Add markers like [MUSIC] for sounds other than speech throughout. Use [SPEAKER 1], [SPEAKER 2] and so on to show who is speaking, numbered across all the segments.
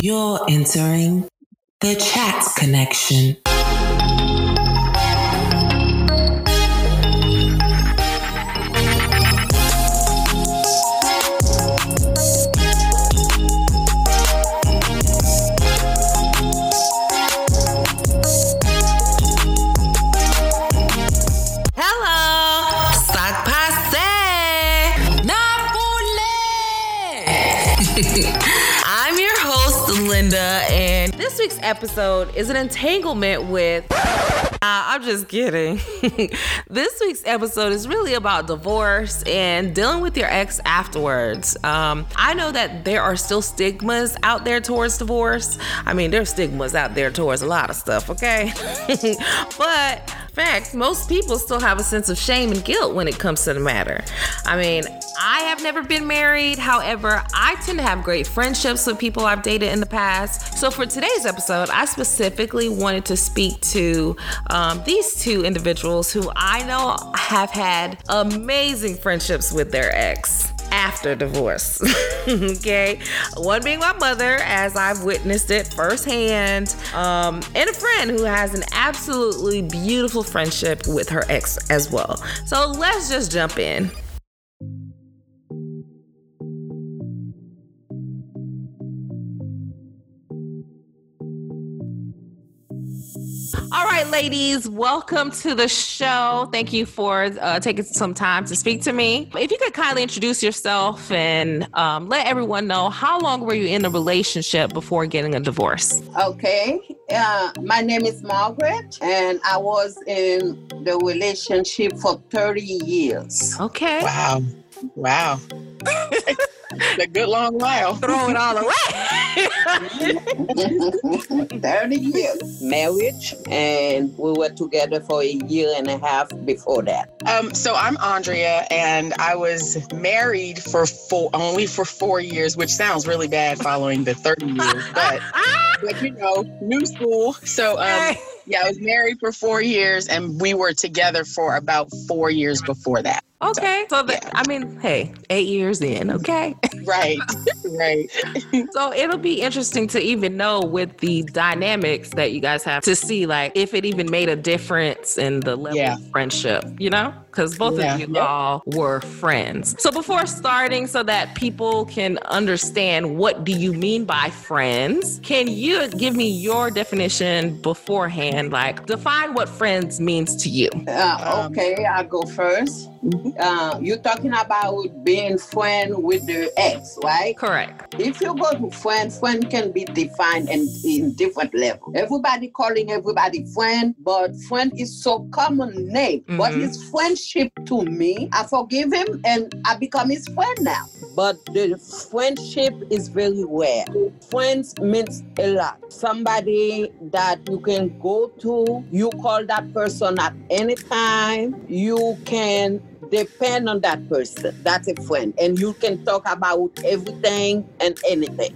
[SPEAKER 1] You're entering the chat connection.
[SPEAKER 2] Episode is an entanglement with. Uh, I'm just kidding. [LAUGHS] this week's episode is really about divorce and dealing with your ex afterwards. Um, I know that there are still stigmas out there towards divorce. I mean, there's stigmas out there towards a lot of stuff, okay? [LAUGHS] but fact, most people still have a sense of shame and guilt when it comes to the matter. I mean, I have never been married. However, I tend to have great friendships with people I've dated in the past. So for today's episode, I specifically wanted to speak to um, these two individuals who I know have had amazing friendships with their ex after divorce. [LAUGHS] okay. One being my mother, as I've witnessed it firsthand, um, and a friend who has an absolutely beautiful friendship with her ex as well. So let's just jump in. Right, ladies, welcome to the show. Thank you for uh, taking some time to speak to me. If you could kindly introduce yourself and um, let everyone know how long were you in a relationship before getting a divorce?
[SPEAKER 3] Okay. Uh, my name is Margarette, and I was in the relationship for 30 years.
[SPEAKER 2] Okay.
[SPEAKER 4] Wow. Wow. [LAUGHS] a good long while.
[SPEAKER 2] Throw it all away. [LAUGHS]
[SPEAKER 3] 30 years. Marriage, and we were together for a year and a half before that.
[SPEAKER 4] Um, so I'm Andrea, and I was married for four, only for four years, which sounds really bad following the 30 years, [LAUGHS] but, but you know, new school. So um, yeah, I was married for four years, and we were together for about four years before that.
[SPEAKER 2] okay. So, the,
[SPEAKER 4] yeah.
[SPEAKER 2] I mean, hey, eight years in, okay?
[SPEAKER 4] Right, right. [LAUGHS]
[SPEAKER 2] So it'll be interesting to even know with the dynamics that you guys have to see, like if it even made a difference in the level
[SPEAKER 4] Yeah.
[SPEAKER 2] of friendship, you know? Because both
[SPEAKER 4] Yeah.
[SPEAKER 2] of you
[SPEAKER 4] Yep.
[SPEAKER 2] all were friends. So before starting, so that people can understand what do you mean by friends, can you give me your definition beforehand? Like define what friends means to you.
[SPEAKER 3] Uh, okay, I'll go first. Uh, you're talking about being friend with the ex, right?
[SPEAKER 2] Correct.
[SPEAKER 3] If you go to friend, friend can be defined in, in different level. Everybody calling everybody friend, but friend is so common name. But
[SPEAKER 2] Mhm.
[SPEAKER 3] his friendship to me, I forgive him and I become his friend now. But the friendship is very rare. Friends means a lot. Somebody that you can go to, you call that person at any time. You can depend on that person. That's a friend. And you can talk about everything and anything.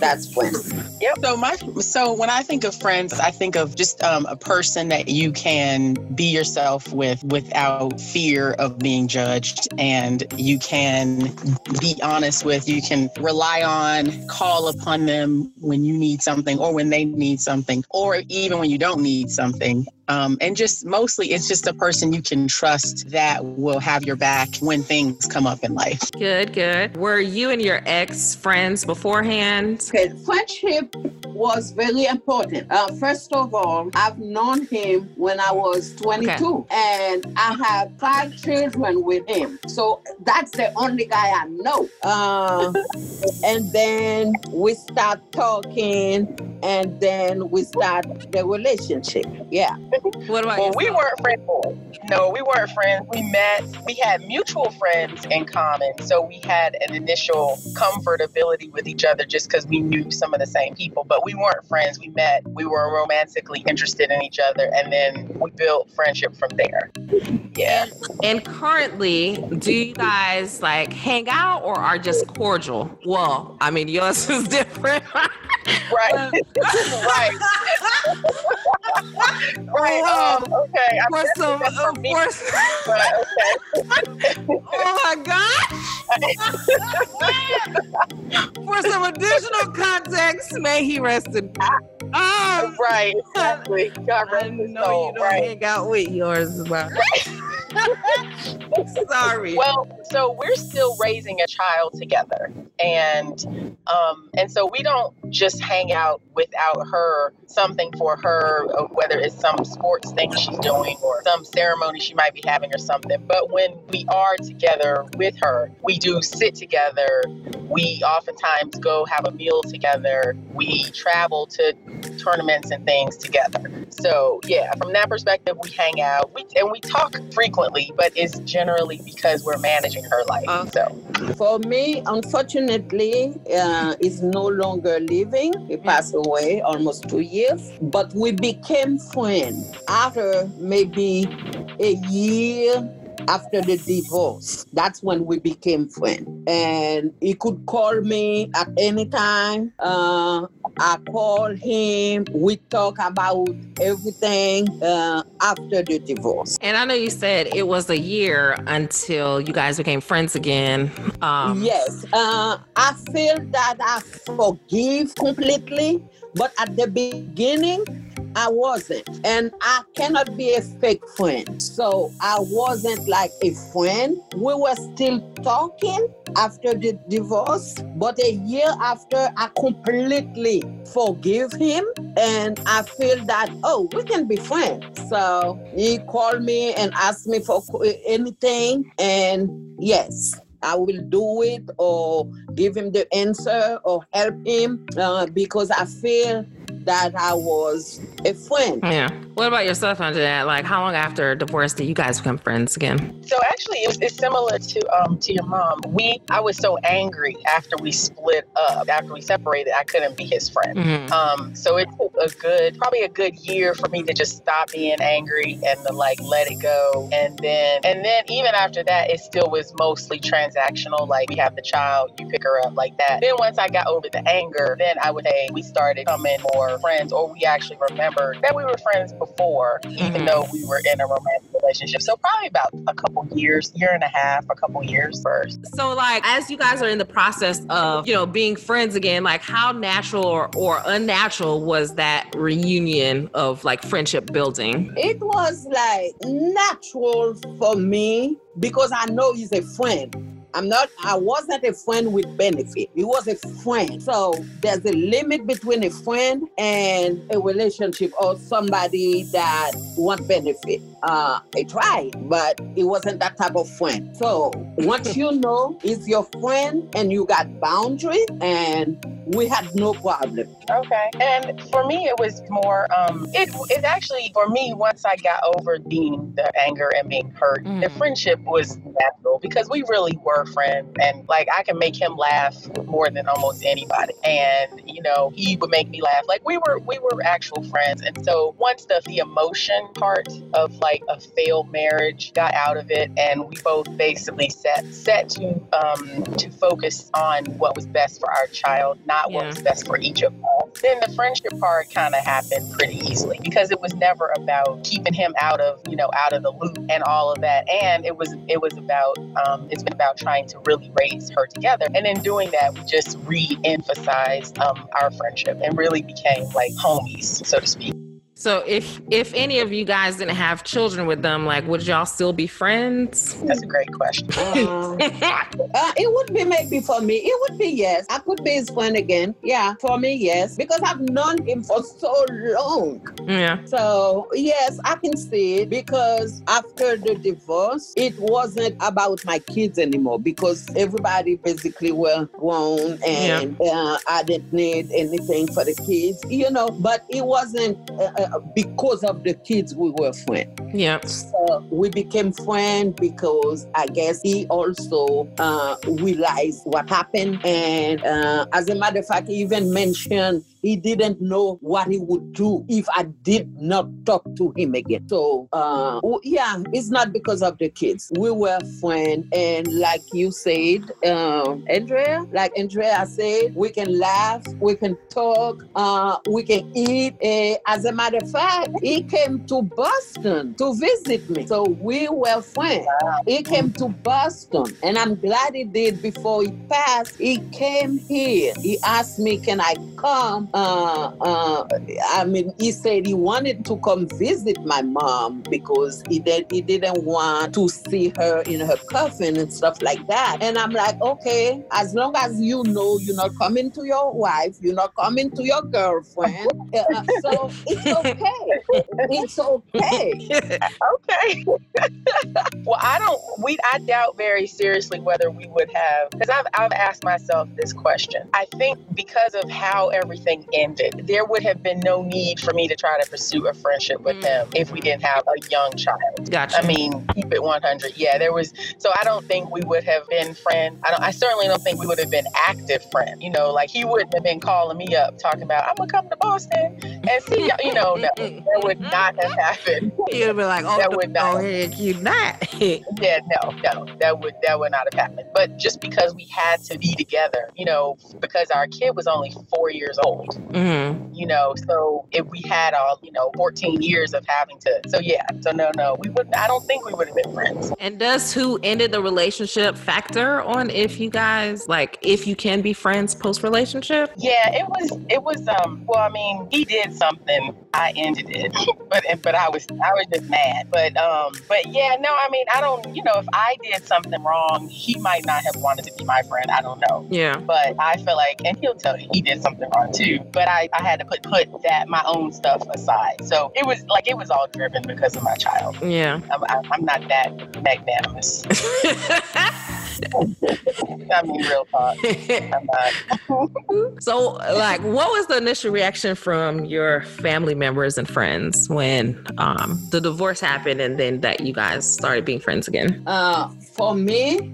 [SPEAKER 3] That's friends.
[SPEAKER 4] Yep. So my so when I think of friends, I think of just um, a person that you can be yourself with without fear of being judged, and you can be honest with. You can rely on, call upon them when you need something, or when they need something, or even when you don't need something. Um, and just mostly, it's just a person you can trust that will have your back when things come up in life.
[SPEAKER 2] Good, good. Were you and your ex friends beforehand?
[SPEAKER 3] Okay, friendship was very important. Uh, first of all, I've known him when I was 22, and I have five children with him. So that's the only guy I know. Uh, and then we start talking, and then we start the relationship. Yeah.
[SPEAKER 2] What about
[SPEAKER 4] Well, we weren't friends. No, we weren't friends. We met, we had mutual friends in common. So we had an initial comfortability with each other just because we knew some of the same people, but we weren't friends. We met, we were romantically interested in each other, and then we built friendship from there. Yeah.
[SPEAKER 2] And currently, do you guys like hang out or are just cordial? Well, I mean, yours [LAUGHS] is different.
[SPEAKER 4] Right. [LAUGHS] right. right. [LAUGHS] Um, okay. I'm
[SPEAKER 2] for some,
[SPEAKER 4] for
[SPEAKER 2] uh,
[SPEAKER 4] me, okay. [LAUGHS]
[SPEAKER 2] oh my god! [LAUGHS] for some additional context, may he rest in peace.
[SPEAKER 4] Um, right, [LAUGHS] exactly. God rest his soul.
[SPEAKER 2] You don't
[SPEAKER 4] right.
[SPEAKER 2] hang out with yours, but sorry.
[SPEAKER 4] Well, so we're still raising a child together, and um, and so we don't just hang out without her. Something for her, uh, whether it's some sports thing she's doing or some ceremony she might be having or something. But when we are together with her, we do sit together. We oftentimes go have a meal together. We travel to tournaments and things together. So yeah, from that perspective, we hang out we, and we talk frequently, but it's generally because we're managing her life.
[SPEAKER 2] Okay.
[SPEAKER 4] So
[SPEAKER 3] For me, unfortunately, uh, is no longer living. He passed away almost two years, but we became friends after maybe a year after the divorce. That's when we became friends. And he could call me at any time. Uh, I call him. We talk about everything uh, after the divorce.
[SPEAKER 2] and I know you said it was a year until you guys became friends again. Um,
[SPEAKER 3] yes, uh, I feel that I forgive completely, but at the beginning, I wasn't. And I cannot be a fake friend. So I wasn't like a friend. We were still talking after the divorce, but a year after, I completely forgive him. And I feel that, oh, we can be friends. So he called me and asked me for anything. And yes, I will do it or give him the answer or help him uh, because I feel that I was a friend.
[SPEAKER 2] Yeah. What about yourself, Anjanette? Like, how long after divorce did you guys become friends again?
[SPEAKER 4] So actually, it's, it's similar to um to your mom. We I was so angry after we split up, after we separated. I couldn't be his friend.
[SPEAKER 2] Mhm.
[SPEAKER 4] Um, so it took a good, probably a good year for me to just stop being angry and to like let it go. And then, and then even after that, it still was mostly transactional. Like we have the child, you pick her up like that. Then once I got over the anger, then I would say we started coming more friends, or we actually remembered that we were friends before, even
[SPEAKER 2] Mhm.
[SPEAKER 4] though we were in a romantic relationship. So probably about a couple years, year and a half, a couple years first.
[SPEAKER 2] So, like, as you guys are in the process of, you know, being friends again, like, how natural or, or unnatural was that reunion of like friendship building?
[SPEAKER 3] It was like natural for me because I know he's a friend. I'm not, I wasn't a friend with benefit. He was a friend. So there's a limit between a friend and a relationship or somebody that want benefit. Uh, I tried, but it wasn't that type of friend. So once you [LAUGHS] know he's your friend and you got boundaries and we had no problem.
[SPEAKER 4] Okay. And for me, it was more, um, it, it actually, for me, once I got over being the anger and being hurt, the
[SPEAKER 2] Mhm.
[SPEAKER 4] friendship was natural because we really were friends. And like, I can make him laugh more than almost anybody. And, you know, he would make me laugh. Like, we were, we were actual friends. And so once the, the emotion part of like a failed marriage got out of it, and we both basically set, set to, um, to focus on what was best for our child, not what was best for each of us. Then the friendship part kind of happened pretty easily because it was never about keeping him out of, you know, out of the loop and all of that. And it was it was about um, it's been about trying to really raise her together. And in doing that, we just re-emphasized um, our friendship and really became like homies, so to speak.
[SPEAKER 2] So, if if any of you guys didn't have children with them, like, would y'all still be friends?
[SPEAKER 4] That's a great question.
[SPEAKER 3] Uh, [LAUGHS] Uh, [LAUGHS] it would be maybe for me. It would be yes. I could be his friend again. Yeah, for me, yes. Because I've known him for so long.
[SPEAKER 2] yeah.
[SPEAKER 3] So, yes, I can see it. Because after the divorce, it wasn't about my kids anymore. Because everybody basically were grown and uh, I didn't need anything for the kids, you know. But it wasn't uh, uh, because of the kids we were friends.
[SPEAKER 2] Yeah.
[SPEAKER 3] So we became friends because I guess he also uh, realized what happened. And uh, as a matter of fact, he even mentioned he didn't know what he would do if I did not talk to him again. So, uh, yeah, it's not because of the kids. We were friends, and like you said, um, Andrea, like Andrea said, we can laugh, we can talk, uh, we can eat. Uh, as a matter of fact, he came to Boston to visit me, so we were friends. He came to Boston, and I'm glad he did before he passed. He came here. He asked me, "Can I come?" Uh, uh, I mean, he said he wanted to come visit my mom because he did he didn't want to see her in her coffin and stuff like that. And I'm like, okay, as long as you know you're not coming to your wife, you're not coming to your girlfriend, uh, so it's okay. It's okay. [LAUGHS]
[SPEAKER 4] okay. [LAUGHS] well, I don't. We I doubt very seriously whether we would have because I've I've asked myself this question. I think because of how everything ended, there would have been no need for me to try to pursue a friendship with
[SPEAKER 2] Mm.
[SPEAKER 4] him if we didn't have a young child.
[SPEAKER 2] Gotcha.
[SPEAKER 4] I mean, keep it 100. Yeah, there was. So I don't think we would have been friends. I don't. I certainly don't think we would have been active friends. You know, like he wouldn't have been calling me up talking about I'm gonna come to Boston and see y'all. Know, no, that would not have happened.
[SPEAKER 2] You'd be like, oh,
[SPEAKER 4] That would not-
[SPEAKER 2] ahead, you not. [LAUGHS]
[SPEAKER 4] Yeah, no, no, that would that would not have happened. But just because we had to be together, you know, because our kid was only four years old,
[SPEAKER 2] hmm
[SPEAKER 4] you know, so if we had all, you know, 14 years of having to, so yeah, so no, no, we wouldn't. I don't think we would have been friends.
[SPEAKER 2] And does who ended the relationship factor on if you guys like if you can be friends post relationship?
[SPEAKER 4] Yeah, it was, it was. Um, well, I mean, he did something, I ended it, [LAUGHS] but but I was I was just mad. But um, but yeah, no, I mean, I don't, you know, if I did something wrong, he might not have wanted to be my friend. I don't know.
[SPEAKER 2] Yeah.
[SPEAKER 4] but I feel like, and he'll tell you he did something wrong too. But I, I had to put put that my own stuff aside. So it was like it was all driven because of my child.
[SPEAKER 2] Yeah.
[SPEAKER 4] I'm, I'm not that magnanimous. [LAUGHS] I mean, real talk. [LAUGHS]
[SPEAKER 2] So, like, what was the initial reaction from your family members and friends when um, the divorce happened and then that you guys started being friends again?
[SPEAKER 3] Uh, for me,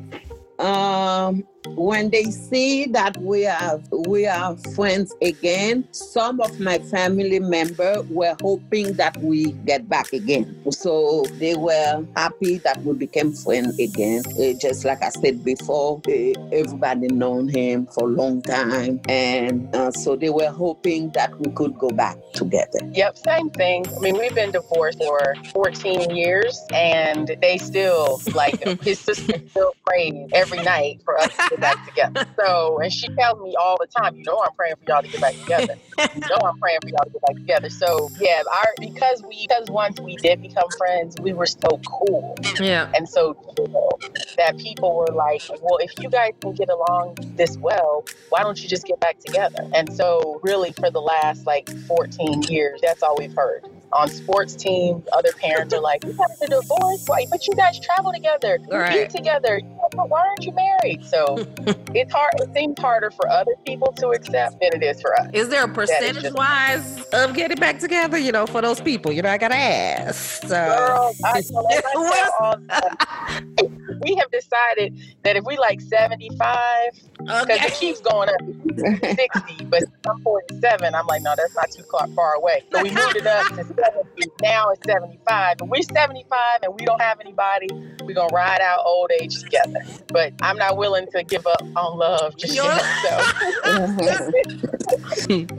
[SPEAKER 3] um, when they see that we are we are friends again, some of my family members were hoping that we get back again. So they were happy that we became friends again. Eh, just like I said before, eh, everybody known him for a long time, and uh, so they were hoping that we could go back together.
[SPEAKER 4] Yep, same thing. I mean, we've been divorced for 14 years, and they still like [LAUGHS] his sister still prays every night for us to get [LAUGHS] back together. So, and she tells me all the time, you know, I'm praying for y'all to get back together. You know, I'm praying for y'all to get back together. So, yeah, our because we because once we did become friends, we were so cool,
[SPEAKER 2] Yeah.
[SPEAKER 4] and so cool that people were like, well, if you guys can get along this well, why don't you just get back together? And so, really, for the last like 14 years, that's all we've heard. On sports teams, other parents are like, "You guys are divorce, why? But you guys travel together, you
[SPEAKER 2] Right.
[SPEAKER 4] eat together. But why aren't you married?" So [LAUGHS] it's hard. It seems harder for other people to accept than it is for us.
[SPEAKER 2] Is there a percentage
[SPEAKER 4] just-
[SPEAKER 2] wise of getting back together? You know, for those people, you know, I gotta ask. So,
[SPEAKER 4] Girl, I, [LAUGHS] as [LAUGHS] I tell all the time, we have decided that if we like 75, because
[SPEAKER 2] okay.
[SPEAKER 4] it keeps going up. [LAUGHS] 60, but I'm 47. I'm like, no, that's not too far, far away. So we moved it up to 70. Now it's 75. But we're 75 and we don't have anybody. We're going to ride out old age together. But I'm not willing to give up on love just yet. So.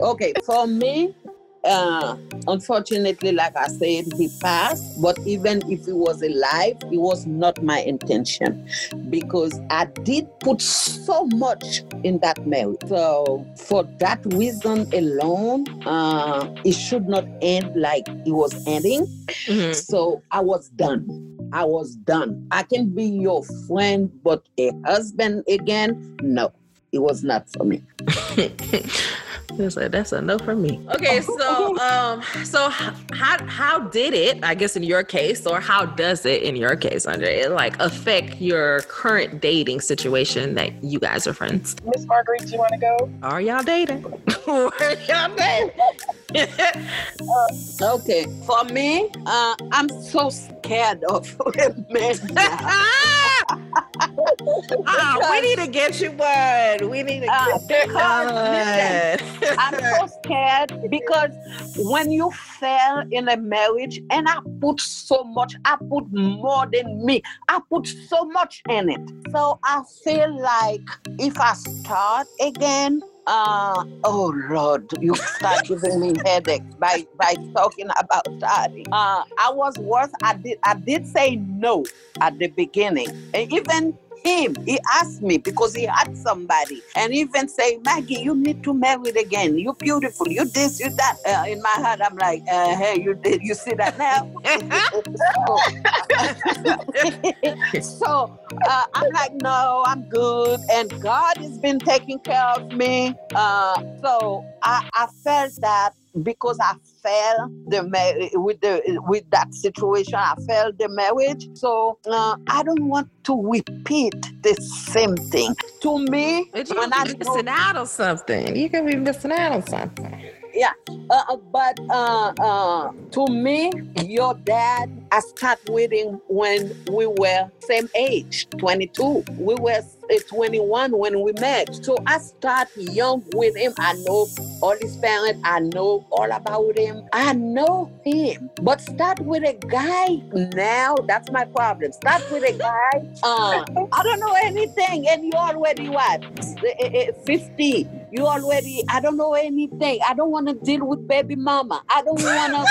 [SPEAKER 4] [LAUGHS] [LAUGHS]
[SPEAKER 3] okay, for me, uh, unfortunately, like I said, he passed. But even if he was alive, it was not my intention because I did put so much in that marriage. So for that reason alone, uh, it should not end like it was ending.
[SPEAKER 2] Mhm.
[SPEAKER 3] So I was done. I was done. I can be your friend, but a husband again, no. It was not for me. [LAUGHS]
[SPEAKER 2] That's a, that's a no for me. Okay, so um, so how how did it? I guess in your case, or how does it in your case, Andre, like affect your current dating situation that you guys are friends?
[SPEAKER 4] Miss Margarette, do you want to go?
[SPEAKER 2] Are y'all dating? [LAUGHS] Are y'all dating? [LAUGHS] [LAUGHS]
[SPEAKER 3] Okay, for me, uh, I'm so scared of men.
[SPEAKER 2] Oh, we need to get you one. We need to uh, get
[SPEAKER 3] because, listen, I'm so scared because when you fell in a marriage, and I put so much, I put more than me. I put so much in it. So I feel like if I start again, uh, oh Lord, you start giving me headache by by talking about starting. Uh, I was worth. I did. I did say no at the beginning, and even him. He asked me because he had somebody, and even say, Maggie, you need to marry again. You're beautiful. You this, you that. Uh, in my heart, I'm like, uh, hey, you did. You see that now? [LAUGHS] so uh, I'm like, no, I'm good, and God has been taking care of me. Uh, so I, I felt that because I fell the with the with that situation. I failed the marriage, so uh, I don't want to repeat the same thing. To me,
[SPEAKER 2] but you when I missing know, out on something. You can be missing out on something
[SPEAKER 3] yeah. Uh, uh, but uh, uh, to me, your dad, I started with him when we were same age, 22. We were uh, 21 when we met. So I started young with him. I know all his parents. I know all about him. I know him. But start with a guy now, that's my problem. Start with a guy. Uh, I don't know anything. And you already what? 50 you already, I don't know anything. I don't want to deal with baby mama. I don't want to.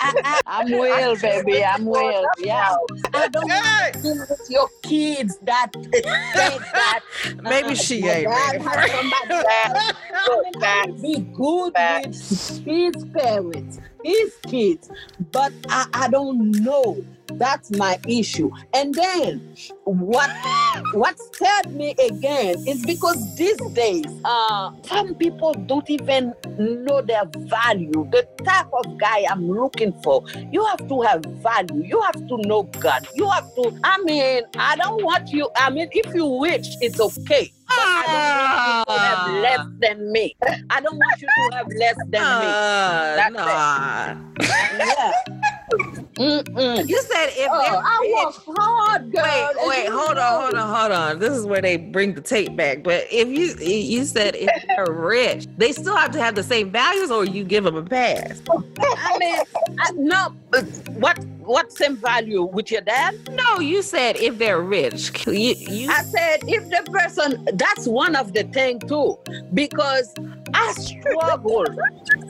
[SPEAKER 3] [LAUGHS] I'm well, baby. I'm well. Yeah. I don't want to deal with your kids that said that.
[SPEAKER 2] Maybe uh, she ain't. Dad has somebody
[SPEAKER 3] that. [LAUGHS] Be good with his parents, his kids. But I, I don't know that's my issue. And then what what scared me again is because these days, uh, some people don't even know their value. The type of guy I'm looking for, you have to have value. You have to know God. You have to. I mean, I don't want you. I mean, if you rich, it's okay. But I don't want you to have ah. less than me. I don't want you to have less than me. Uh, That's nah. it. Yeah.
[SPEAKER 2] Mm-mm. You said if
[SPEAKER 3] oh, I work hard, girl.
[SPEAKER 2] Wait, wait, hold on, hold on, hold on. This is where they bring the tape back. But if you you said if they're rich, they still have to have the same values, or you give them a pass.
[SPEAKER 3] I mean, I, no. What what same value with your dad?
[SPEAKER 2] No, you said if they're rich. You, you...
[SPEAKER 3] I said if the person. That's one of the thing too, because I struggled.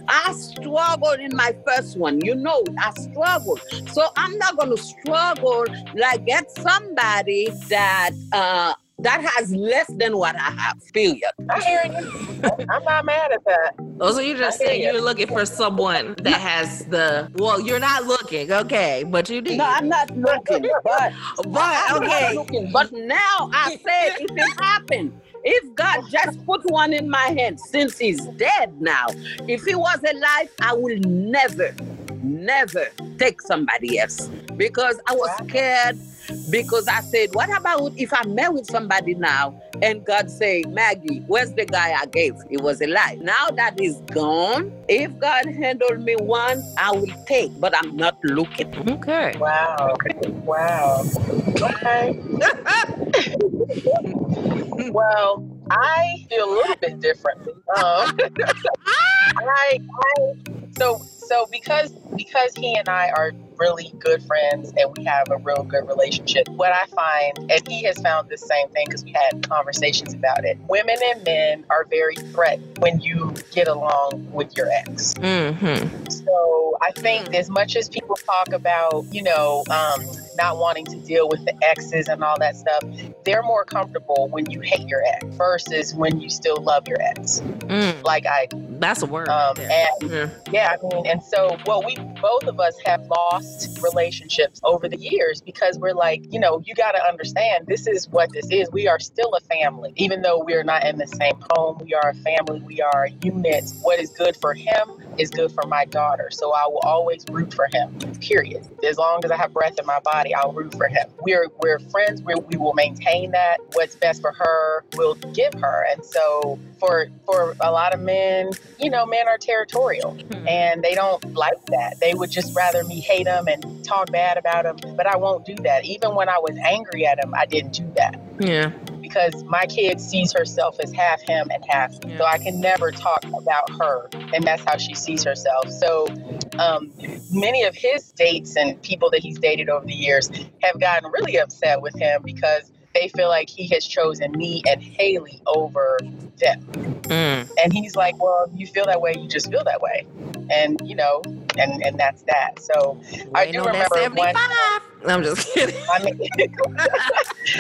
[SPEAKER 3] I struggled in my first one. You know, I struggled. So I'm not going to struggle like get somebody that uh, that has less than what I have. Period.
[SPEAKER 4] I hear you. I'm not mad at that.
[SPEAKER 2] Oh, so you're just saying you. you're looking for someone that has the well, you're not looking, okay, but you did.
[SPEAKER 3] No, I'm not looking, but but okay. Looking, but now I said if it happened, if God just put one in my hand since he's dead now, if he was alive, I will never, never take somebody else because I was scared. Because I said, what about if I met with somebody now and God say, Maggie, where's the guy I gave? He was alive. Now that he's gone, if God handled me one, I will take, but I'm not looking.
[SPEAKER 2] Okay.
[SPEAKER 4] Wow. Wow. Okay. [LAUGHS] well, I feel a little bit differently. Um, [LAUGHS] I, I, so so because because he and I are really good friends and we have a real good relationship, what I find, and he has found the same thing because we had conversations about it. Women and men are very threatened when you get along with your ex. Mm-hmm. So I think as much as people talk about, you know, um, not wanting to deal with the exes and all that stuff, they're more comfortable when you hate your ex versus when you still love your ex. Mm. Like I,
[SPEAKER 2] that's a word. Um,
[SPEAKER 4] and mm-hmm. yeah, I mean, and so well, we both of us have lost relationships over the years because we're like, you know, you got to understand this is what this is. We are still a family, even though we're not in the same home. We are a family. We are a unit. What is good for him is good for my daughter. So I will always root for him. Period. As long as I have breath in my body, I'll root for him. We're we're friends. We're, we will maintain that. What's best for her, we'll give her. And so for for a lot of men, you know, men are territorial, mm-hmm. and they don't like that. They would just rather me hate them and talk bad about them. but I won't do that. Even when I was angry at him, I didn't do that.
[SPEAKER 2] Yeah.
[SPEAKER 4] Because my kid sees herself as half him and half,
[SPEAKER 2] Yeah.
[SPEAKER 4] so I can never talk about her, and that's how she sees herself. So, um, many of his dates and people that he's dated over the years have gotten really upset with him because they feel like he has chosen me and Haley over them.
[SPEAKER 2] Mm.
[SPEAKER 4] And he's like, Well, if you feel that way, you just feel that way. And, you know, and, and that's that. So I do remember one
[SPEAKER 2] 75. I'm just kidding.
[SPEAKER 4] I mean, [LAUGHS] [LAUGHS]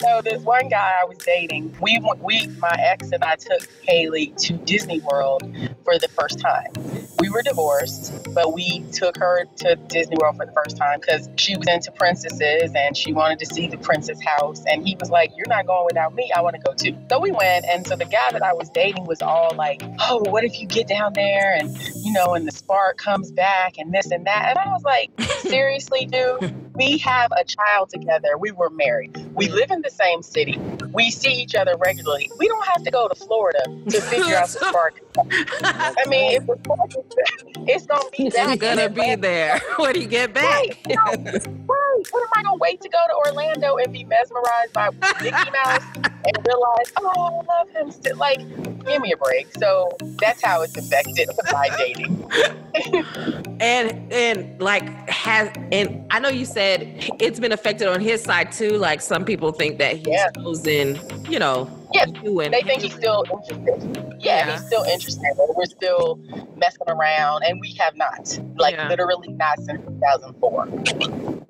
[SPEAKER 4] Remember this one guy I was dating. We we my ex and I took Haley to Disney World for the first time. We were divorced, but we took her to Disney World for the first time because she was into princesses and she wanted to see the princess house. And he was like, "You're not going without me. I want to go too." So we went, and so the guy that I was dating was all like, "Oh, what if you get down there and you know, and the spark comes back and this and that?" And I was like, [LAUGHS] "Seriously, dude." We have a child together. We were married. We mm. live in the same city. We see each other regularly. We don't have to go to Florida to figure out the spark. I mean, if [LAUGHS] it's gonna be
[SPEAKER 2] It's gonna be there [LAUGHS] when you get back.
[SPEAKER 4] Right, you know, right. What am I gonna wait to go to Orlando and be mesmerized by Mickey Mouse and realize, oh, I love him still? Like, give me a break. So that's how it's affected [LAUGHS] by dating.
[SPEAKER 2] and and like has and I know you said it's been affected on his side too. Like some people think that he's
[SPEAKER 4] Yeah.
[SPEAKER 2] chosen, you know,
[SPEAKER 4] Yeah, They think he's still interested. Yeah,
[SPEAKER 2] Yeah.
[SPEAKER 4] he's still interested. But we're still messing around, and we have not. Like
[SPEAKER 2] Yeah.
[SPEAKER 4] literally not since 2004.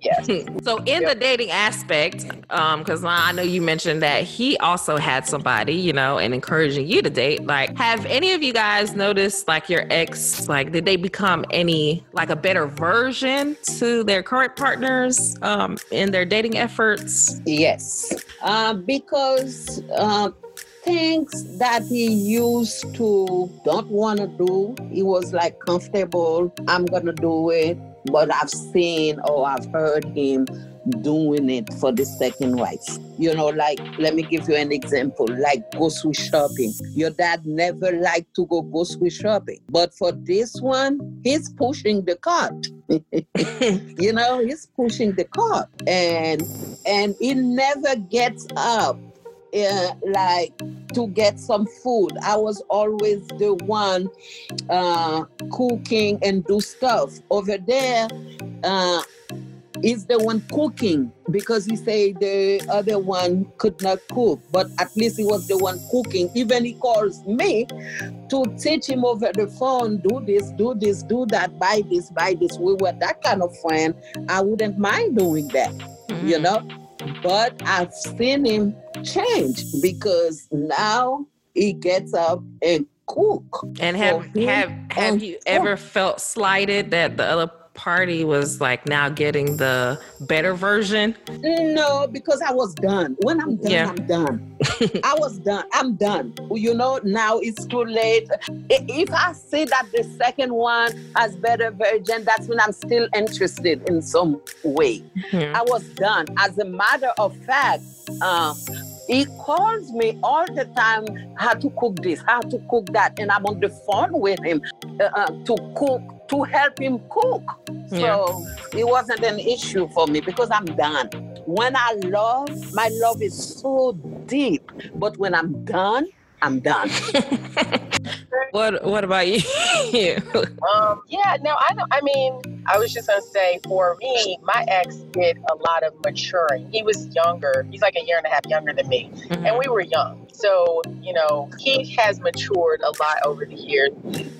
[SPEAKER 4] Yes. [LAUGHS]
[SPEAKER 2] So in the dating aspect, um, because I know you mentioned that he also had somebody, you know, and encouraging you to date. Like, have any of you guys noticed like your ex, like, did they become any like a better version to their current partners um in their dating efforts?
[SPEAKER 3] Yes, uh, because uh, things that he used to don't want to do, he was like comfortable. I'm gonna do it, but I've seen or I've heard him doing it for the second wife. You know, like let me give you an example, like grocery shopping. Your dad never liked to go grocery shopping, but for this one, he's pushing the cart. [LAUGHS] you know, he's pushing the cart, and and he never gets up uh, like to get some food. I was always the one uh, cooking and do stuff over there. Uh, He's the one cooking because he said the other one could not cook, but at least he was the one cooking. Even he calls me to teach him over the phone, do this, do this, do that, buy this, buy this. We were that kind of friend. I wouldn't mind doing that you know. But I've seen him change because now he gets up and cook.
[SPEAKER 2] And have have have you
[SPEAKER 3] for-
[SPEAKER 2] ever felt slighted that the other party was like now getting the better version?
[SPEAKER 3] No, because I was done. When I'm done,
[SPEAKER 2] Yeah.
[SPEAKER 3] I'm done. I was done. I'm done. You know, now it's too late. If I see that the second one has better version, that's when I'm still interested in some way.
[SPEAKER 2] Yeah.
[SPEAKER 3] I was done. As a matter of fact, uh, he calls me all the time how to cook this, how to cook that, and I'm on the phone with him uh, uh, to cook, to help him cook. So it wasn't an issue for me because I'm done. When I love, my love is so deep, but when I'm done, I'm done. [LAUGHS]
[SPEAKER 2] What What about you? [LAUGHS]
[SPEAKER 4] Um, yeah, no, I don't. I mean, I was just gonna say, for me, my ex did a lot of maturing. He was younger. He's like a year and a half younger than me, and we were young. So, you know, he has matured a lot over the years.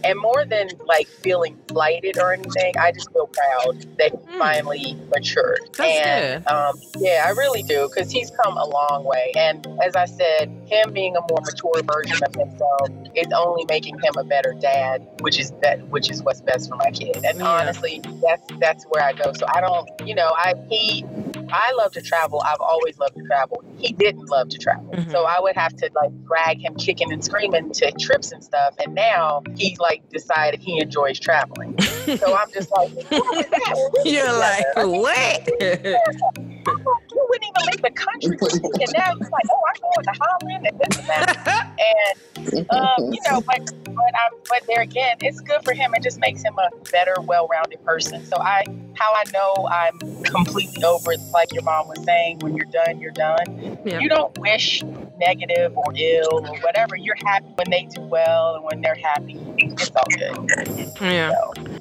[SPEAKER 4] And more than like feeling slighted or anything, I just feel proud that he
[SPEAKER 2] Hmm.
[SPEAKER 4] finally matured.
[SPEAKER 2] That's
[SPEAKER 4] and um, yeah, I really do, because he's come a long way. And as I said, him being a more mature version of himself is only making him a better dad, which is that which is what's best for my kid. And
[SPEAKER 2] Yeah.
[SPEAKER 4] honestly, that's that's where I go. So I don't, you know, I he I love to travel. I've always loved to travel. He didn't love to travel.
[SPEAKER 2] Mhm.
[SPEAKER 4] So I would have to like drag him kicking and screaming to trips and stuff. And now he's like decided he enjoys traveling. so [LAUGHS] I'm just like, what was that? When we
[SPEAKER 2] You're like,
[SPEAKER 4] together?
[SPEAKER 2] what? [LAUGHS]
[SPEAKER 4] you wouldn't even leave the country. [LAUGHS] and now you're like, oh, I'm going to Holland and this and that. And um, you know, but but I'm but there again, it's good for him. It just makes him a better, well-rounded person. So I how I know I'm completely over it, like your mom was saying, when you're done, you're done.
[SPEAKER 2] Yeah.
[SPEAKER 4] You don't wish negative or ill or whatever. You're happy when they do well and when they're happy. It's all good.
[SPEAKER 2] Yeah.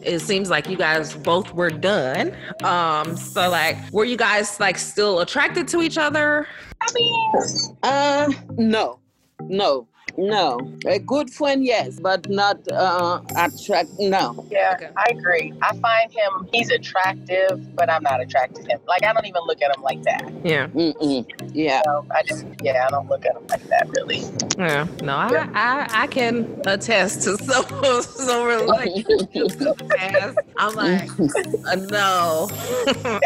[SPEAKER 2] It seems like you guys both were done. Um, so like were you guys like still attracted to each other?
[SPEAKER 4] I mean,
[SPEAKER 3] Uh, no, no, no. A good friend, yes, but not uh attract. No.
[SPEAKER 4] yeah,
[SPEAKER 2] Okay.
[SPEAKER 4] I agree. I find him, he's attractive, but I'm not attracted to him. Like, I don't even look at him like that.
[SPEAKER 2] Yeah.
[SPEAKER 3] Mm-mm. Yeah.
[SPEAKER 4] So I just, yeah, I don't look at him like that, really.
[SPEAKER 2] Yeah. No, I I, I can attest to [LAUGHS] some some relationships past. I'm like, uh, no. [LAUGHS]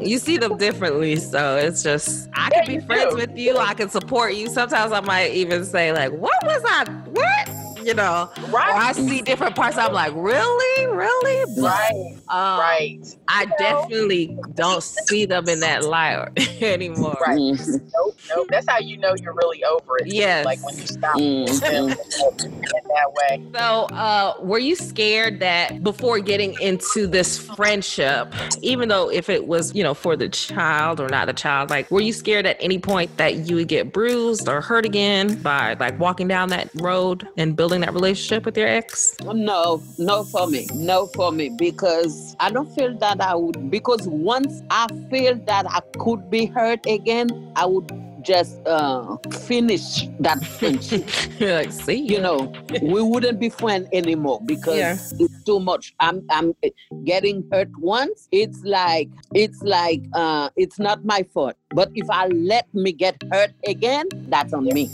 [SPEAKER 2] You see them differently, so it's just I
[SPEAKER 4] Yeah,
[SPEAKER 2] can be friends
[SPEAKER 4] do.
[SPEAKER 2] with you. I can support you. Sometimes I might even say like, "What was I? What?" You know, or I see different parts. I'm like, "Really, really?" But,
[SPEAKER 4] Right.
[SPEAKER 2] um,
[SPEAKER 4] Right.
[SPEAKER 2] I
[SPEAKER 4] You know?
[SPEAKER 2] definitely don't see them in that light [LAUGHS] anymore.
[SPEAKER 4] Right. Nope, nope. That's how you know you're really over it.
[SPEAKER 2] Yes.
[SPEAKER 4] Like when you stop [LAUGHS]
[SPEAKER 3] Mhm.
[SPEAKER 4] in that way.
[SPEAKER 2] So, uh, were you scared that before getting into this friendship, even though if it was, you know, for the child or not the child, like, were you scared at any point that you would get bruised or hurt again by like walking down that road and building that relationship with your ex?
[SPEAKER 3] No, no for me. No for me because I don't feel that I would because once I feel that I could be hurt again, I would just uh finish that friendship. [LAUGHS]
[SPEAKER 2] Like, see,
[SPEAKER 3] you know, we wouldn't be friends anymore because
[SPEAKER 2] Yeah.
[SPEAKER 3] it's too much. I'm I'm getting hurt once. It's like it's like uh it's not my fault. But if I let me get hurt again, that's on me.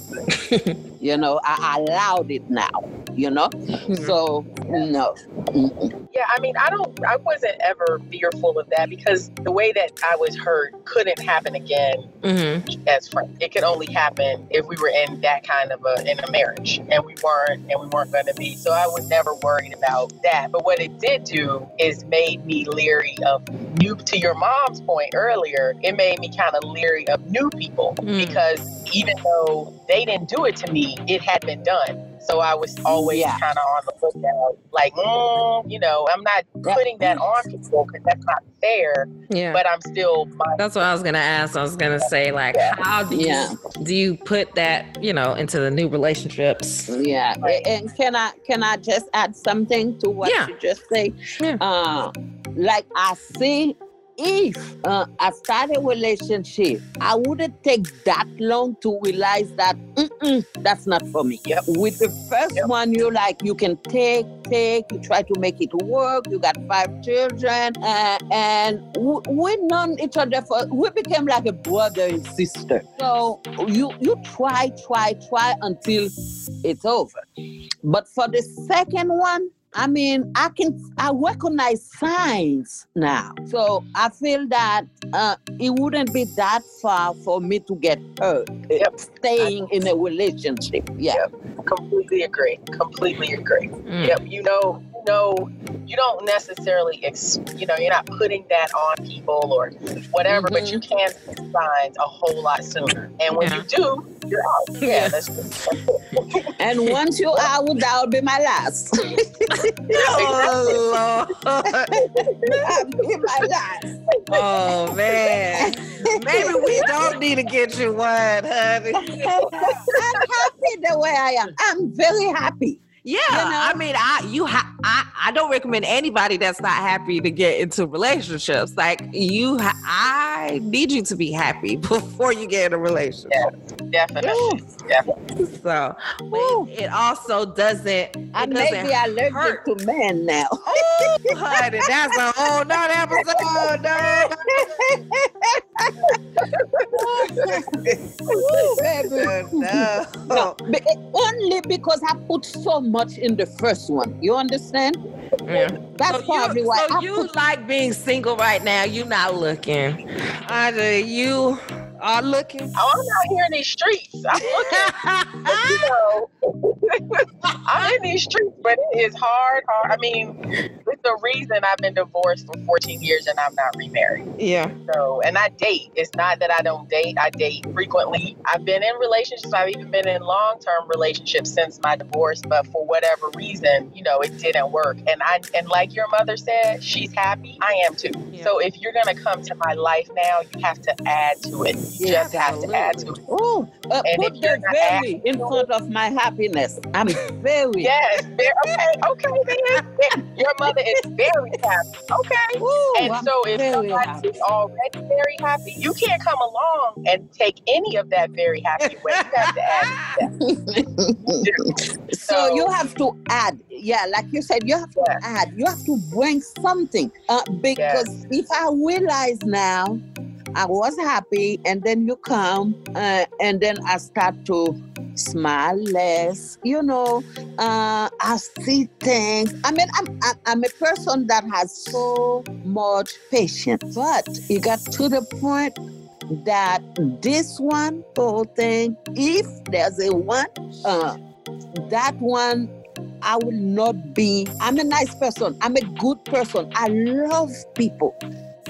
[SPEAKER 3] [LAUGHS] you know, I allowed it now. You know, so no. Mm-mm.
[SPEAKER 4] Yeah, I mean, I don't, I wasn't ever fearful of that because the way that I was hurt couldn't happen again
[SPEAKER 2] Mm-hmm.
[SPEAKER 4] as friends. It could only happen if we were in that kind of a in a marriage, and we weren't, and we weren't going to be. So I was never worried about that. But what it did do is made me leery of new. To your mom's point earlier, it made me kind of leery of new people
[SPEAKER 2] Mm.
[SPEAKER 4] because even though they didn't do it to me, it had been done. So I was always
[SPEAKER 3] Yeah.
[SPEAKER 4] kind of on the lookout, like, mm, you know, I'm not
[SPEAKER 3] Yeah.
[SPEAKER 4] putting that on people because that's not fair.
[SPEAKER 2] Yeah.
[SPEAKER 4] But I'm still mindful.
[SPEAKER 2] that's what I was gonna ask. I was gonna say, like,
[SPEAKER 4] Yeah.
[SPEAKER 2] how do you do you put that, you know, into the new relationships?
[SPEAKER 3] Yeah,
[SPEAKER 4] Right.
[SPEAKER 3] and can I can I just add something to what
[SPEAKER 2] Yeah.
[SPEAKER 3] you just say?
[SPEAKER 2] Yeah.
[SPEAKER 3] Uh, like I see, if uh, I start a relationship, I wouldn't take that long to realize that "Mm-mm, that's not for me.
[SPEAKER 4] Yep.
[SPEAKER 3] With the first
[SPEAKER 4] Yep.
[SPEAKER 3] one, you like you can take, take, you try to make it work. You got five children, uh, and we, we known each other for. We became like a brother and sister. So you you try, try, try until it's over. But for the second one, I mean, I can I recognize signs now. So I feel that uh, it wouldn't be that far for me to get hurt. uh,
[SPEAKER 4] Yep.
[SPEAKER 3] Staying in a relationship. Yeah.
[SPEAKER 4] completely agree. Completely agree.
[SPEAKER 2] Mm.
[SPEAKER 4] Yep. You know, you know, you don't necessarily, ex- you know, you're not putting that on people or whatever, but you mm-hmm. can see signs a whole lot sooner. And when
[SPEAKER 2] Yeah.
[SPEAKER 4] you do, you're out. [LAUGHS] Yeah, that's good. [LAUGHS]
[SPEAKER 3] And once you out, that'll be my last. [LAUGHS]
[SPEAKER 2] Oh, Lord.
[SPEAKER 3] that'll be my last.
[SPEAKER 2] oh man. Maybe we don't need to get you one, honey.
[SPEAKER 3] I'm happy the way I am. I'm very happy.
[SPEAKER 2] Yeah,
[SPEAKER 3] You know?
[SPEAKER 2] I mean, I you ha- I I don't recommend anybody that's not happy to get into relationships. Like you, I need you to be happy [LAUGHS] before you get in a relationship.
[SPEAKER 4] Definitely. Definitely.
[SPEAKER 2] So, but it, it also doesn't. It
[SPEAKER 3] I may
[SPEAKER 2] doesn't
[SPEAKER 3] be allergic
[SPEAKER 2] hurt.
[SPEAKER 3] to men now.
[SPEAKER 2] Oh, honey, that's a whole nother episode. [LAUGHS] [LAUGHS] No.
[SPEAKER 3] No, be- only because I put so much in the first one. You understand?
[SPEAKER 2] Yeah.
[SPEAKER 3] That's
[SPEAKER 2] so
[SPEAKER 3] probably
[SPEAKER 2] you,
[SPEAKER 3] why
[SPEAKER 2] so
[SPEAKER 3] I
[SPEAKER 2] you
[SPEAKER 3] put.
[SPEAKER 2] like being single right now. You're not looking. Either you are looking.
[SPEAKER 4] Oh, I'm out here in these streets. I'm looking. you [LAUGHS] know, [LAUGHS] I'm in these streets, but it is hard. hard. I mean, it's the reason I've been divorced for 14 years and I'm not remarried.
[SPEAKER 2] Yeah.
[SPEAKER 4] So, and I date. It's not that I don't date. I date frequently. I've been in relationships. I've even been in long-term relationships since my divorce, but for whatever reason, you know, it didn't work. And I and like your mother said, she's happy. I am too.
[SPEAKER 2] Yeah.
[SPEAKER 4] So if you're gonna come to my life now, you have to add to it. You just have to add to it.
[SPEAKER 3] Oh, uh, put the very in front of my happiness. I'm very.
[SPEAKER 4] Yes. Okay. Okay. [LAUGHS] Then. Your mother is very happy. Okay.
[SPEAKER 3] Ooh,
[SPEAKER 4] And
[SPEAKER 3] I'm
[SPEAKER 4] so if
[SPEAKER 3] very
[SPEAKER 4] somebody
[SPEAKER 3] happy.
[SPEAKER 4] is already very happy, you can't come along and take any of that very happy away. You have to add to that. [LAUGHS]
[SPEAKER 3] So you have to add, yeah, like you said, you have to
[SPEAKER 4] Yeah.
[SPEAKER 3] add. You have to bring something, uh, because if I realize now, I was happy, and then you come, uh, and then I start to smile less. You know, uh, I see things. I mean, I'm I'm, a person that has so much patience, but it got to the point that this one whole thing, if there's a one, uh, that one I will not be. I'm a nice person. I'm a good person. I love people.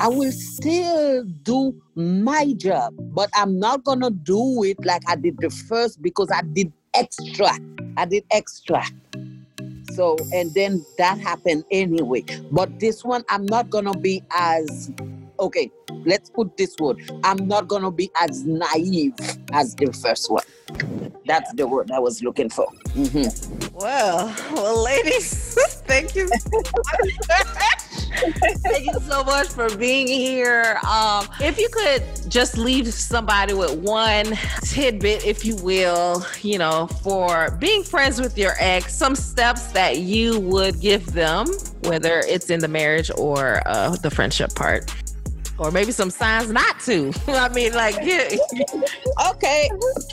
[SPEAKER 3] I will still do my job, but I'm not gonna do it like I did the first because I did extra. I did extra. So, and then that happened anyway. But this one, I'm not gonna be as okay. Let's put this word. I'm not gonna be as naive as the first one. That's the word I was looking for. Mm-hmm.
[SPEAKER 2] Well, well, ladies, [LAUGHS] thank you. [LAUGHS] thank you so much for being here. Um, if you could just leave somebody with one tidbit, if you will, you know, for being friends with your ex, some steps that you would give them, whether it's in the marriage or uh, the friendship part. Or maybe some signs not to. [LAUGHS] I mean, like, yeah. [LAUGHS]
[SPEAKER 3] Okay,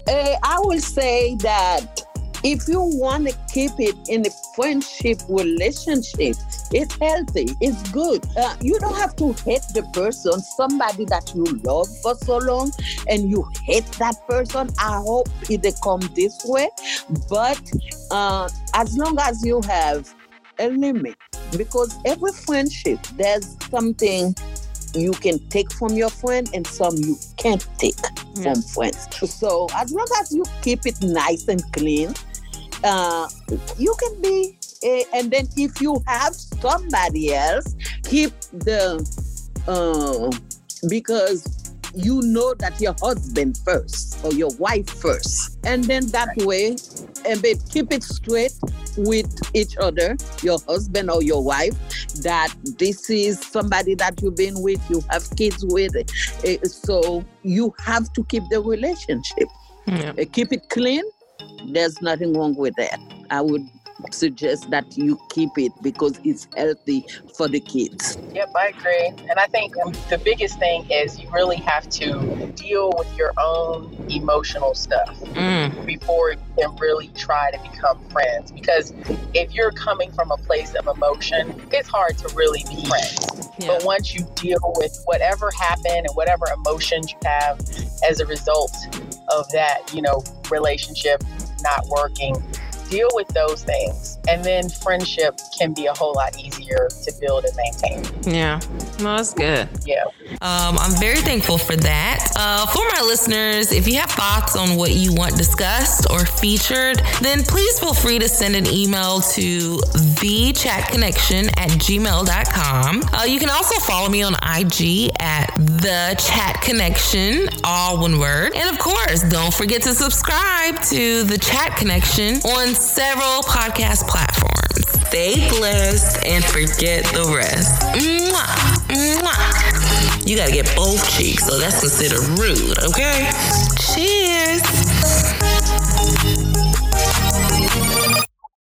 [SPEAKER 3] uh, I will say that if you want to keep it in a friendship relationship, it's healthy, it's good. Uh, you don't have to hate the person, somebody that you love for so long, and you hate that person. I hope it come this way, but uh, as long as you have a limit, because every friendship there's something you can take from your friend and some you can't take from friends. So as long as you keep it nice and clean, uh, you can be. A, and then if you have somebody else, keep the uh, because you know that your husband first or your wife first, and then that way, and then keep it straight with each other, your husband or your wife, that this is somebody that you've been with, you have kids with, eh, so you have to keep the relationship.
[SPEAKER 2] Yeah.
[SPEAKER 3] Uh, keep it clean. There's nothing wrong with that. I would suggest that you keep it because it's healthy for the kids.
[SPEAKER 4] Yep, I agree. And I think um, the biggest thing is you really have to deal with your own emotional stuff
[SPEAKER 2] Mm,
[SPEAKER 4] before you can really try to become friends. Because if you're coming from a place of emotion, it's hard to really be friends.
[SPEAKER 2] yeah.
[SPEAKER 4] But once you deal with whatever happened and whatever emotions you have as a result of that, you know, relationship not working, deal with those things. And then friendship can be a whole lot easier to build and maintain.
[SPEAKER 2] Yeah. No, that's good.
[SPEAKER 4] Yeah.
[SPEAKER 1] Um, I'm very thankful for that. Uh, for my listeners, if you have thoughts on what you want discussed or featured, then please feel free to send an email to thechatconnection at gmail.com. Uh, you can also follow me on IG at the chat connection, all one word. And of course, don't forget to subscribe to the chat connection on several podcast platforms. Stay blessed and forget the rest. Mwah, mwah. You gotta get both cheeks, so that's considered rude, okay? Cheers.